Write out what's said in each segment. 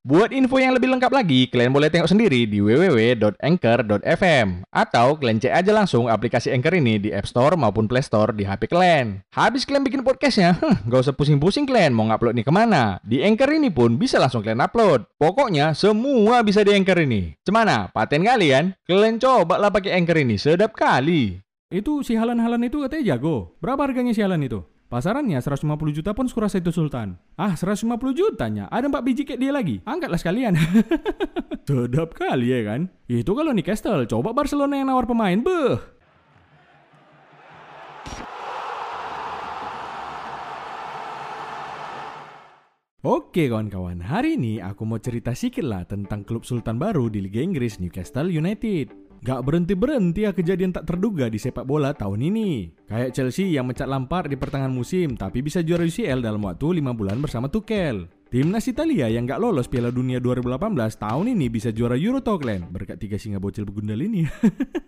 Buat info yang lebih lengkap lagi, kalian boleh tengok sendiri di www.anchor.fm atau kalian cek aja langsung aplikasi Anchor ini di App Store maupun Play Store di HP kalian. Habis kalian bikin podcastnya, huh, gak usah pusing-pusing kalian mau ngupload nih ke mana. Di Anchor ini pun bisa langsung kalian upload. Pokoknya semua bisa di Anchor ini. Cemana? Paten kalian? Kalian coba lah pakai Anchor ini, sedap kali. Itu si Halan-Halan itu katanya jago. Berapa harganya si Halan itu? Pasarannya 150 juta pun sekurasa itu Sultan. Ah, 150 jutanya. Ada 4 biji kayak dia lagi. Angkatlah sekalian. Sedap kali ya kan? Itu kalau Newcastle, coba Barcelona yang nawar pemain. Beuh. Oke kawan-kawan, hari ini aku mau cerita sedikit lah tentang klub Sultan baru di Liga Inggris Newcastle United. Gak berhenti-berhenti ya kejadian tak terduga di sepak bola tahun ini. Kayak Chelsea yang mencat Lampard di pertengahan musim tapi bisa juara UCL dalam waktu 5 bulan bersama Tuchel. Timnas Italia yang gak lolos Piala Dunia 2018 tahun ini bisa juara Euro Talkland berkat tiga singa bocil begundal ini.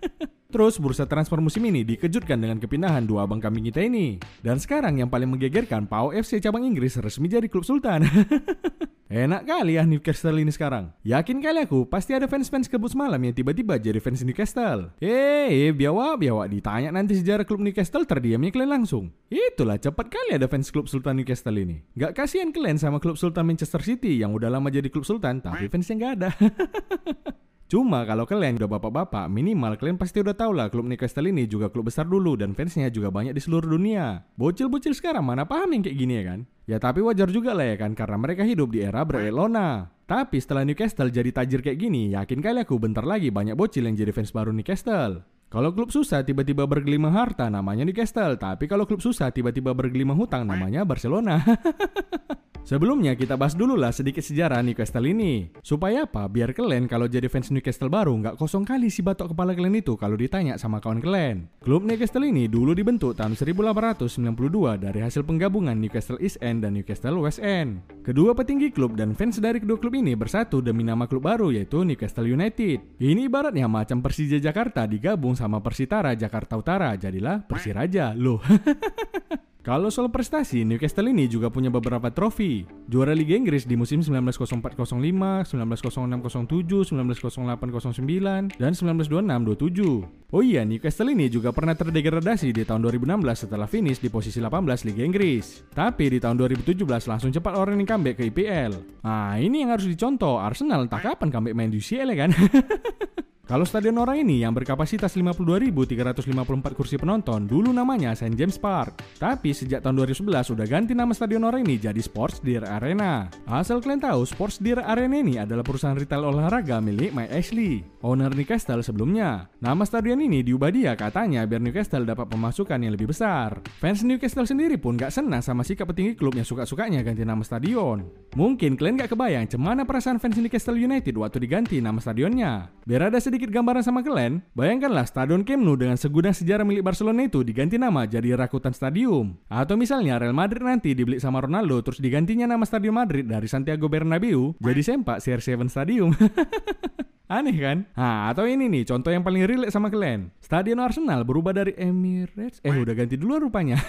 Terus bursa transfer musim ini dikejutkan dengan kepindahan dua abang kambing kita ini. Dan sekarang yang paling menggegerkan, Pau FC cabang Inggris resmi jadi klub sultan. Enak kali ya Newcastle ini sekarang. Yakin kali aku, pasti ada fans-fans kebut semalam yang tiba-tiba jadi fans Newcastle. Eh, biawa, biawa, ditanya nanti sejarah klub Newcastle terdiamnya kalian langsung. Itulah, cepat kali ada fans klub Sultan Newcastle ini. Gak kasihan kalian sama klub Sultan Manchester City yang udah lama jadi klub Sultan, tapi fansnya gak ada. Cuma kalau kalian udah bapak-bapak, minimal kalian pasti udah tau lah klub Newcastle ini juga klub besar dulu dan fansnya juga banyak di seluruh dunia. Bocil-bocil sekarang mana paham yang kayak gini ya kan? Ya tapi wajar juga lah ya kan karena mereka hidup di era Barcelona. Tapi setelah Newcastle jadi tajir kayak gini, yakin kali aku bentar lagi banyak bocil yang jadi fans baru Newcastle. Kalau klub susah tiba-tiba bergelimang harta namanya Newcastle, tapi kalau klub susah tiba-tiba bergelimang hutang namanya Barcelona. Sebelumnya kita bahas dulu lah sedikit sejarah Newcastle ini. Supaya apa? Biar kalian kalau jadi fans Newcastle baru nggak kosong kali si batok kepala kalian itu kalau ditanya sama kawan kalian. Klub Newcastle ini dulu dibentuk tahun 1892 dari hasil penggabungan Newcastle East End dan Newcastle West End. Kedua petinggi klub dan fans dari kedua klub ini bersatu demi nama klub baru yaitu Newcastle United. Ini ibaratnya macam Persija Jakarta digabung sama Persitara Jakarta Utara jadilah Persiraja. Loh. Kalau soal prestasi, Newcastle ini juga punya beberapa trofi. Juara Liga Inggris di musim 1904-05, 1906-07, 1908-09, dan 1926-27. Oh iya, Newcastle ini juga pernah terdegradasi di tahun 2016 setelah finish di posisi 18 Liga Inggris. Tapi di tahun 2017 langsung cepat orang yang comeback ke IPL. Nah, ini yang harus dicontoh. Arsenal entah kapan comeback main di UCL ya kan? Kalau stadion orang ini yang berkapasitas 52.354 kursi penonton dulu namanya St. James Park. Tapi sejak tahun 2011 sudah ganti nama stadion orang ini jadi Sports Deer Arena. Asal kalian tahu, Sports Deer Arena ini adalah perusahaan retail olahraga milik Mike Ashley, owner Newcastle sebelumnya. Nama stadion ini diubah dia katanya biar Newcastle dapat pemasukan yang lebih besar. Fans Newcastle sendiri pun gak senang sama sikap petinggi klub yang suka-sukanya ganti nama stadion. Mungkin kalian gak kebayang cemana perasaan fans Newcastle United waktu diganti nama stadionnya. Biar ada sedikit gambaran sama kalian, bayangkanlah Stadion Camp Nou dengan segudang sejarah milik Barcelona itu diganti nama jadi Rakuten Stadium. Atau misalnya Real Madrid nanti dibeli sama Ronaldo terus digantinya nama Stadion Madrid dari Santiago Bernabeu jadi Sempak CR7 Stadium. Aneh kan? Nah, atau ini nih, contoh yang paling relate sama kalian. Stadion Arsenal berubah dari Emirates, eh udah ganti duluan rupanya.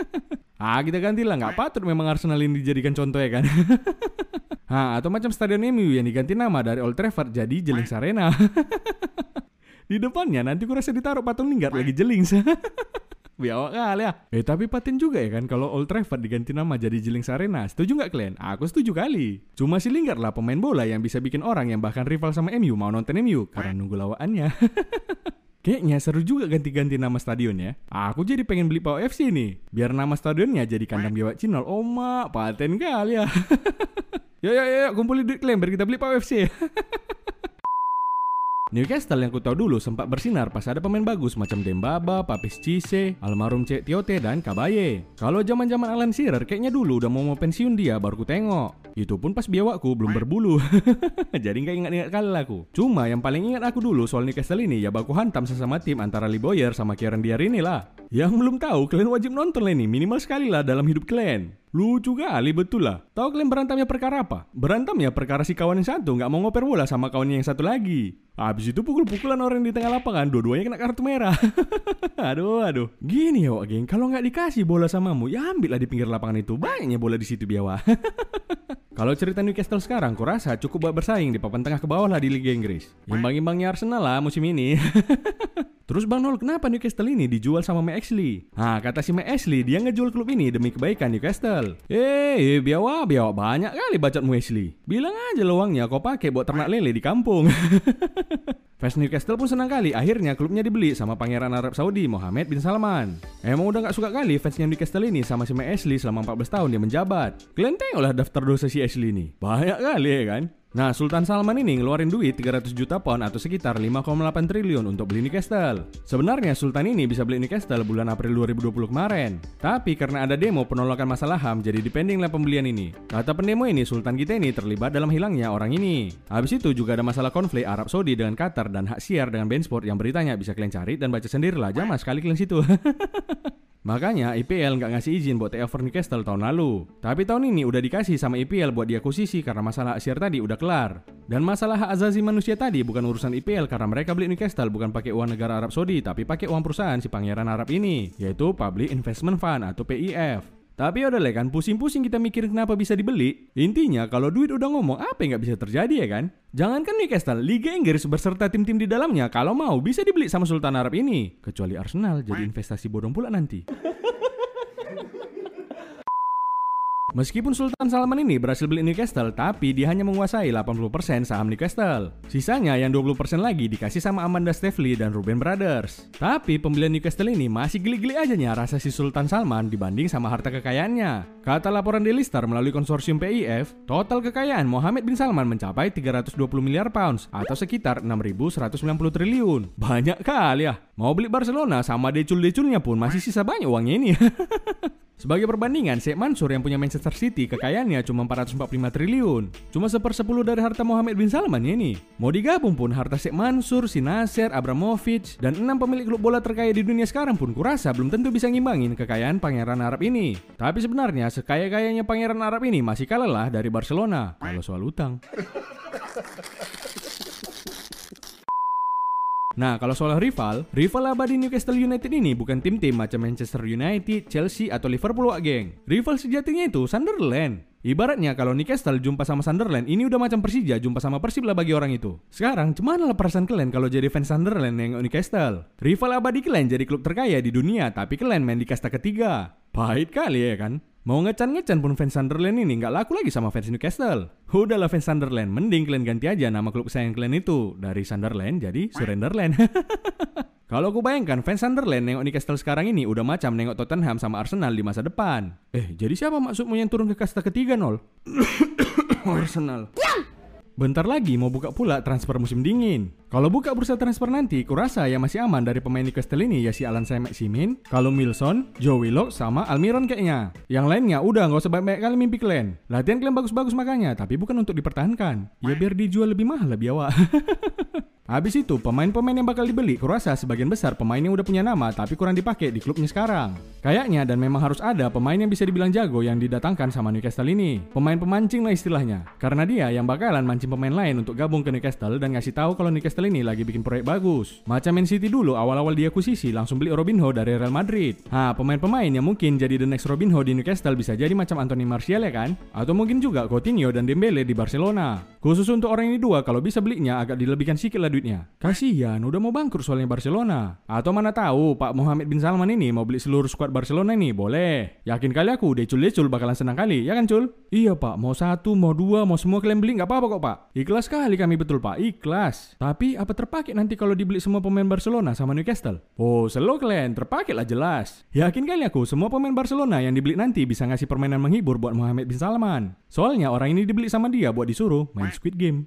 ah, kita ganti lah, nggak patut memang Arsenal ini dijadikan contoh ya kan? Ha, atau macam stadion MU yang diganti nama dari Old Trafford jadi Jelings Arena. Di depannya nanti kurasa ditaruh patung Lingard lagi Jelings. Biawak kali ya. Eh tapi paten juga ya kan kalau Old Trafford diganti nama jadi Jelings Arena. Setuju nggak kalian? Aku setuju kali. Cuma si Lingard lah pemain bola yang bisa bikin orang yang bahkan rival sama MU mau nonton MU karena nunggu lawaannya. Kayaknya seru juga ganti-ganti nama stadion ya. Aku jadi pengen beli Pau FC nih. Biar nama stadionnya jadi kandang biawak Cinol. Oh mak, paten kali ya. Yuk, yuk, yuk, kumpulin duit kalian biar kita beli Pau FC. Newcastle yang ku tahu dulu sempat bersinar pas ada pemain bagus macam Dembaba, Papis Cisse, almarhum Cek Tiote dan Kabaye. Kalau zaman-zaman Alan Shearer kayaknya dulu udah mau mau pensiun dia baru ku tengok. Itu pun pas biawakku belum berbulu. Jadi nggak ingat-ingat kali aku. Cuma yang paling ingat aku dulu soal Newcastle ini ya baku hantam sesama tim antara Lee Boyer sama Kieran Diar ini lah. Yang belum tahu kalian wajib nonton lah ini minimal sekali lah dalam hidup kalian. Lucu kali betul lah. Tahu kalian berantamnya perkara apa? Berantamnya perkara si kawan yang satu nggak mau ngoper bola sama kawannya yang satu lagi. Habis itu pukul-pukulan orang di tengah lapangan, dua-duanya kena kartu merah. aduh, aduh. Gini ya, geng. Kalau nggak dikasih bola samamu, ya ambillah di pinggir lapangan itu. Banyaknya bola di situ biawa. Kalau cerita Newcastle sekarang, kurasa cukup buat bersaing di papan tengah ke bawah lah di Liga Inggris. Imbang-imbangnya Arsenal lah musim ini. Terus Bang Nol, kenapa Newcastle ini dijual sama Matt Ashley? Nah, kata si Matt Ashley, dia ngejual klub ini demi kebaikan Newcastle. Eh, biawa, biawa banyak kali bacotmu Ashley. Bilang aja uangnya kau pakai buat ternak lele di kampung. Fans Newcastle pun senang kali, akhirnya klubnya dibeli sama Pangeran Arab Saudi Mohammed bin Salman. Emang udah gak suka kali fansnya Newcastle ini sama si Ashley selama 14 tahun dia menjabat. Kalian tengoklah daftar dosa si Ashley ini. Banyak kali ya kan? Nah, Sultan Salman ini ngeluarin duit 300 juta pound atau sekitar 5,8 triliun untuk beli Newcastle. Sebenarnya Sultan ini bisa beli Newcastle bulan April 2020 kemarin. Tapi karena ada demo penolakan masalah HAM jadi dipending lah pembelian ini. Kata pendemo ini Sultan kita ini terlibat dalam hilangnya orang ini. Habis itu juga ada masalah konflik Arab Saudi dengan Qatar dan hak siar dengan Bensport yang beritanya bisa kalian cari dan baca sendirilah aja mas sekali kalian situ. Makanya IPL nggak ngasih izin buat takeover Newcastle tahun lalu. Tapi tahun ini udah dikasih sama IPL buat diakusisi karena masalah asyir tadi udah kelar. Dan masalah hak azazi manusia tadi bukan urusan IPL karena mereka beli Newcastle bukan pakai uang negara Arab Saudi tapi pakai uang perusahaan si pangeran Arab ini, yaitu Public Investment Fund atau PIF. Tapi udah lah kan, pusing-pusing kita mikirin kenapa bisa dibeli. Intinya kalau duit udah ngomong, apa yang nggak bisa terjadi ya kan? Jangankan Newcastle, Liga Inggris beserta tim-tim di dalamnya kalau mau bisa dibeli sama Sultan Arab ini. Kecuali Arsenal jadi investasi bodong pula nanti. Meskipun Sultan Salman ini berhasil beli Newcastle, tapi dia hanya menguasai 80% saham Newcastle. Sisanya yang 20% lagi dikasih sama Amanda Stevely dan Ruben Brothers. Tapi pembelian Newcastle ini masih geli-geli aja nya rasa si Sultan Salman dibanding sama harta kekayaannya. Kata laporan Daily Star melalui konsorsium PIF, total kekayaan Mohammed bin Salman mencapai 320 miliar pounds atau sekitar 6.190 triliun. Banyak kali ya. Mau beli Barcelona sama decul-deculnya pun masih sisa banyak uangnya ini. Sebagai perbandingan, Sheikh Mansur yang punya Manchester City kekayaannya cuma 445 triliun. Cuma sepersepuluh dari harta Mohammed bin Salman ya ini. Mau digabung pun harta Sheikh Mansur, si Nasser, Abramovich, dan enam pemilik klub bola terkaya di dunia sekarang pun kurasa belum tentu bisa ngimbangin kekayaan pangeran Arab ini. Tapi sebenarnya sekaya-kayanya pangeran Arab ini masih kalah lah dari Barcelona kalau soal utang. Nah, kalau soal rival, rival abadi Newcastle United ini bukan tim-tim macam Manchester United, Chelsea, atau Liverpool wak geng. Rival sejatinya itu Sunderland. Ibaratnya kalau Newcastle jumpa sama Sunderland, ini udah macam Persija jumpa sama Persib lah bagi orang itu. Sekarang, cuman lah perasaan kalian kalau jadi fans Sunderland yang Newcastle? Rival abadi kalian jadi klub terkaya di dunia, tapi kalian main di kasta ketiga. Pahit kali ya kan? Mau ngecan-ngecan pun fans Sunderland ini nggak laku lagi sama fans Newcastle. Udahlah fans Sunderland, mending kalian ganti aja nama klub sayang kalian itu dari Sunderland jadi Surrenderland. Kalau aku bayangkan fans Sunderland nengok Newcastle sekarang ini udah macam nengok Tottenham sama Arsenal di masa depan. Eh, jadi siapa maksudmu yang turun ke kasta ketiga nol? Arsenal. Bentar lagi mau buka pula transfer musim dingin. Kalau buka bursa transfer nanti, kurasa yang masih aman dari pemain Newcastle ini ya si Alan Samek Simin, Callum Wilson, Joe Willock, sama Almiron kayaknya. Yang lainnya udah nggak usah banyak kali mimpi kalian. Latihan kalian bagus-bagus makanya, tapi bukan untuk dipertahankan. Ya biar dijual lebih mahal lebih awak. Habis itu, pemain-pemain yang bakal dibeli, kurasa sebagian besar pemain yang udah punya nama tapi kurang dipakai di klubnya sekarang. Kayaknya dan memang harus ada pemain yang bisa dibilang jago yang didatangkan sama Newcastle ini. Pemain pemancing lah istilahnya. Karena dia yang bakalan mancing pemain lain untuk gabung ke Newcastle dan ngasih tahu kalau Newcastle ini lagi bikin proyek bagus. Macam Man City dulu awal-awal dia akuisisi langsung beli Robinho dari Real Madrid. Nah, pemain-pemain yang mungkin jadi the next Robinho di Newcastle bisa jadi macam Anthony Martial ya kan? Atau mungkin juga Coutinho dan Dembele di Barcelona. Khusus untuk orang ini dua kalau bisa belinya agak dilebihkan sikit lah duitnya. Kasihan, udah mau bangkrut soalnya Barcelona. Atau mana tahu Pak Mohammed bin Salman ini mau beli seluruh skuad Barcelona ini, boleh. Yakin kali aku, decul-decul bakalan senang kali, ya kan Cul? Iya Pak, mau satu, mau dua, mau semua kalian beli nggak apa-apa kok Pak. Ikhlas kali kami betul Pak, ikhlas. Tapi apa terpakai nanti kalau dibeli semua pemain Barcelona sama Newcastle? Oh, selo kalian, terpakai lah jelas. Yakin kali aku, semua pemain Barcelona yang dibeli nanti bisa ngasih permainan menghibur buat Mohammed bin Salman. Soalnya orang ini dibeli sama dia buat disuruh main Squid Game.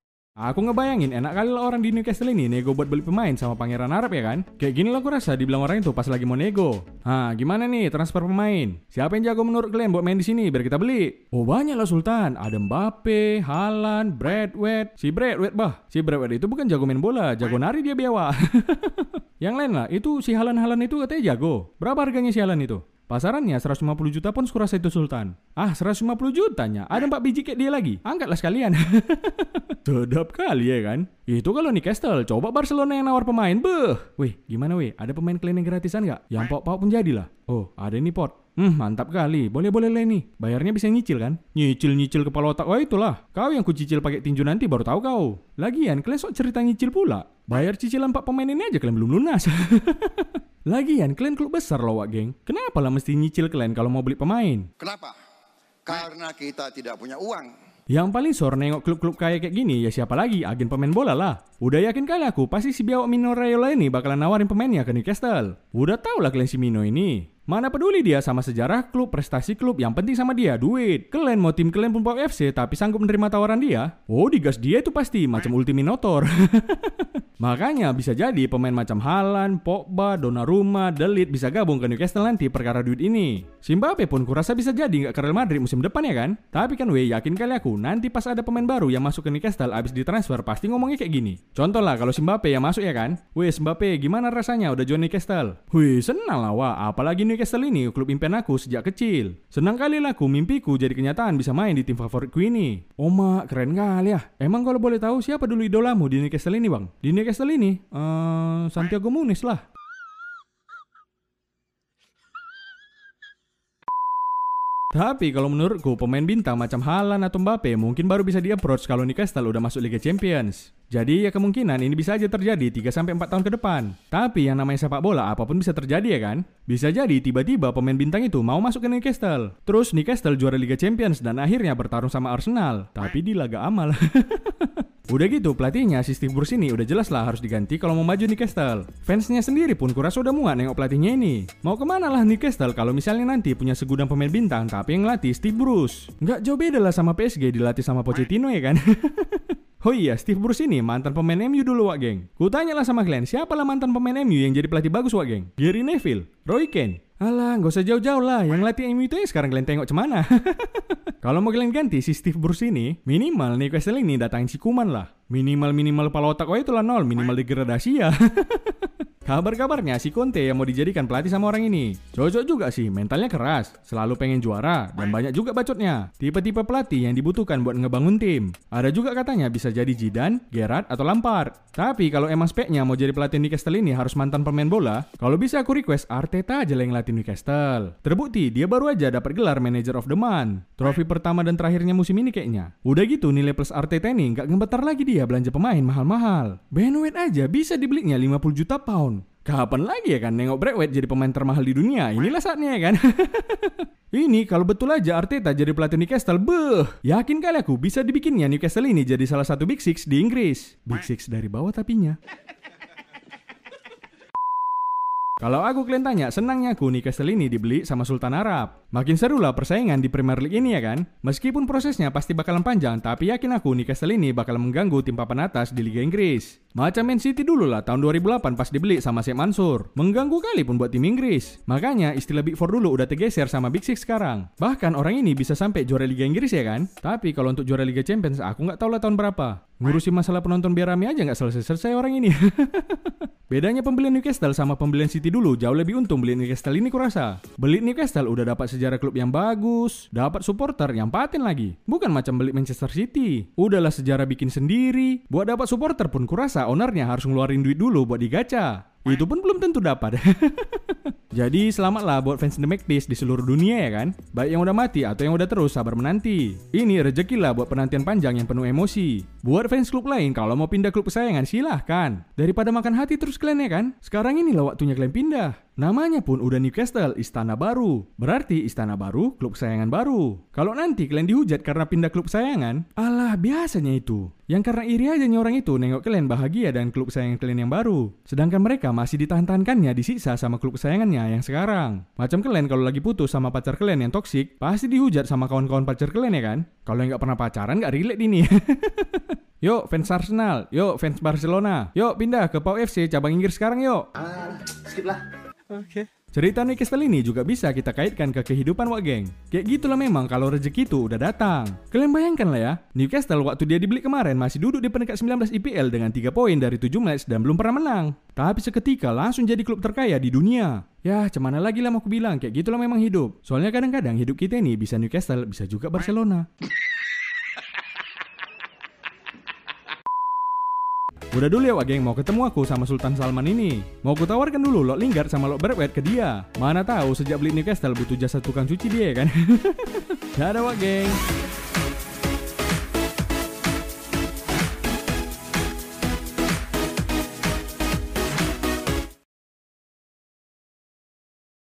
Aku ngebayangin enak kali lah orang di Newcastle ini nego buat beli pemain sama pangeran Arab ya kan? Kayak gini lah aku rasa dibilang orang itu pas lagi mau nego. Hah, gimana nih transfer pemain? Siapa yang jago menurut kalian buat main di sini biar kita beli? Oh banyak lah Sultan. Ada Mbappe, Haaland, Bradway. Si Bradway bah, si Bradway itu bukan jago main bola, jago nari dia biawa. yang lain lah, itu si Haaland itu katanya jago. Berapa harganya si Haaland itu? Pasarannya 150 juta pun sekurasa itu Sultan. Ah, 150 jutanya. Ada 4 biji kayak dia lagi. Angkatlah sekalian. Sedap kali ya kan? Itu kalau Newcastle, coba Barcelona yang nawar pemain. Beh, wih, gimana weh? Ada pemain yang gratisan nggak? Yang pok-pok pun jadilah. Oh, ada ini pot. Hmm, mantap kali. Boleh-boleh lah ini. Bayarnya bisa nyicil kan? Nyicil-nyicil kepala otak. Oh itulah. Kau yang ku cicil pakai tinju nanti baru tahu kau. Lagian, kalian sok cerita nyicil pula. Bayar cicilan empat pemain ini aja kalian belum lunas. Lagian, kalian klub besar loh, Wak Geng. Kenapa lah mesti nyicil kalian kalau mau beli pemain? Kenapa? Karena kita tidak punya uang. Yang paling sor nengok klub-klub kaya kayak gini ya siapa lagi? Agen pemain bola lah. Udah yakin kali aku pasti si biawak Mino Raiola ini bakalan nawarin pemainnya ke Newcastle. Udah tau lah kalian si Mino ini. Mana peduli dia sama sejarah klub, prestasi klub, yang penting sama dia duit. Kalian mau tim kalian pun FC tapi sanggup menerima tawaran dia? Oh, digas dia itu pasti macam Ultiminator. Makanya bisa jadi pemain macam Haaland, Pogba, Donnarumma, Delit bisa gabung ke Newcastle nanti perkara duit ini. Simbape pun kurasa bisa jadi nggak ke Real Madrid musim depan ya kan? Tapi kan weh yakin kali aku nanti pas ada pemain baru yang masuk ke Newcastle abis ditransfer pasti ngomongnya kayak gini. Contoh lah kalau Simbape yang masuk ya kan? Weh Simbape gimana rasanya udah join Newcastle? Wih senang lah wah apalagi Newcastle ini klub impian aku sejak kecil. Senang kali lah aku mimpiku jadi kenyataan bisa main di tim favoritku ini. Oma keren kali ya. Emang kalau boleh tahu siapa dulu idolamu di Newcastle ini bang? Di Newcastle ini? Uh, Santiago Muniz lah. Tapi kalau menurutku pemain bintang macam Haaland atau Mbappe mungkin baru bisa di-approach kalau Newcastle udah masuk Liga Champions. Jadi ya kemungkinan ini bisa aja terjadi 3 sampai 4 tahun ke depan. Tapi yang namanya sepak bola apa pun bisa terjadi ya kan? Bisa jadi tiba-tiba pemain bintang itu mau masuk ke Newcastle. Terus Newcastle juara Liga Champions dan akhirnya bertarung sama Arsenal. Tapi di laga amal. Udah gitu pelatihnya si Steve Bruce ini udah jelas lah harus diganti kalau mau maju Newcastle. Fansnya sendiri pun kurasa udah muat nengok pelatihnya ini. Mau ke mana lah Newcastle kalau misalnya nanti punya segudang pemain bintang tapi yang latih Steve Bruce. Nggak jauh beda lah sama PSG dilatih sama Pochettino ya kan? Oh iya, Steve Bruce ini mantan pemain MU dulu, Wak Geng. Kutanyalah sama kalian, siapa lah mantan pemain MU yang jadi pelatih bagus, Wak Geng? Gary Neville, Roy Keane. Alah, nggak usah jauh-jauh lah. Yang latih MU itu ya sekarang kalian tengok cemana. Kalau mau kalian ganti si Steve Bruce ini, minimal Newcastle ini datangin si Kuman lah. Minimal-minimal pala otak, oh itulah nol. Minimal degradasi ya. Kabar-kabarnya si Conte yang mau dijadikan pelatih sama orang ini. Cocok juga sih, mentalnya keras, selalu pengen juara, dan banyak juga bacotnya. Tipe-tipe pelatih yang dibutuhkan buat ngebangun tim. Ada juga katanya bisa jadi Zidane, Gerrard, atau Lampard. Tapi kalau emang speknya mau jadi pelatih Newcastle ini harus mantan pemain bola, kalau bisa aku request Arteta aja yang latih Newcastle. Terbukti, dia baru aja dapat gelar Manager of the Month. Trofi pertama dan terakhirnya musim ini kayaknya. Udah gitu nilai plus Arteta ini nggak ngebetar lagi dia belanja pemain mahal-mahal. Ben aja bisa dibelinya 50 juta pound. Kapan lagi ya kan nengok Bradway jadi pemain termahal di dunia? Inilah saatnya ya kan. ini kalau betul aja Arteta jadi pelatih Newcastle, beh, yakin kali aku bisa dibikinnya Newcastle ini jadi salah satu Big Six di Inggris. Big Six dari bawah tapinya. Kalau aku kalian tanya, senangnya aku Newcastle ini dibeli sama Sultan Arab. Makin seru lah persaingan di Premier League ini ya kan? Meskipun prosesnya pasti bakalan panjang, tapi yakin aku Newcastle ini bakal mengganggu tim papan atas di Liga Inggris. Macam Man City dulu lah tahun 2008 pas dibeli sama Sheikh Mansur. Mengganggu kali pun buat tim Inggris. Makanya istilah Big Four dulu udah tergeser sama Big Six sekarang. Bahkan orang ini bisa sampai juara Liga Inggris ya kan? Tapi kalau untuk juara Liga Champions aku nggak tahu lah tahun berapa. Ngurusin masalah penonton biar rame aja nggak selesai-selesai orang ini. Bedanya pembelian Newcastle sama pembelian City dulu jauh lebih untung beli Newcastle ini kurasa. Beli Newcastle udah dapat sejarah klub yang bagus, dapat supporter yang paten lagi. Bukan macam beli Manchester City. Udahlah sejarah bikin sendiri. Buat dapat supporter pun kurasa ownernya harus ngeluarin duit dulu buat digacha. Itu pun belum tentu dapat. Jadi selamatlah buat fans The McPeace di seluruh dunia ya kan. Baik yang udah mati atau yang udah terus sabar menanti. Ini rezeki lah buat penantian panjang yang penuh emosi. Buat fans klub lain kalau mau pindah klub kesayangan silahkan. Daripada makan hati terus kalian ya kan. Sekarang inilah waktunya kalian pindah. Namanya pun udah Newcastle, istana baru. Berarti istana baru, klub kesayangan baru. Kalau nanti kalian dihujat karena pindah klub kesayangan, alah biasanya itu. Yang karena iri aja nih orang itu nengok kalian bahagia dan klub kesayangan kalian yang baru. Sedangkan mereka masih ditahan-tahankannya disiksa sama klub kesayangannya yang sekarang. Macam kalian kalau lagi putus sama pacar kalian yang toksik, pasti dihujat sama kawan-kawan pacar kalian ya kan? Kalau yang nggak pernah pacaran nggak relate ini. yuk fans Arsenal, yuk fans Barcelona, yuk pindah ke Pau FC cabang Inggris sekarang yuk. skip lah. Cerita Newcastle ini juga bisa kita kaitkan ke kehidupan Wak Geng. Kayak gitulah memang kalau rezeki itu udah datang. Kalian bayangkan lah ya, Newcastle waktu dia dibeli kemarin masih duduk di peringkat 19 IPL dengan 3 poin dari 7 match dan belum pernah menang. Tapi seketika langsung jadi klub terkaya di dunia. Ya, cemana lagi lah mau aku bilang, kayak gitulah memang hidup. Soalnya kadang-kadang hidup kita ini bisa Newcastle, bisa juga Barcelona. Udah dulu ya Wak geng, mau ketemu aku sama Sultan Salman ini. Mau ku tawarkan dulu Lok Lingard sama Lok Berwet ke dia. Mana tahu sejak beli Newcastle butuh jasa tukang cuci dia ya kan. Dadah Wak geng.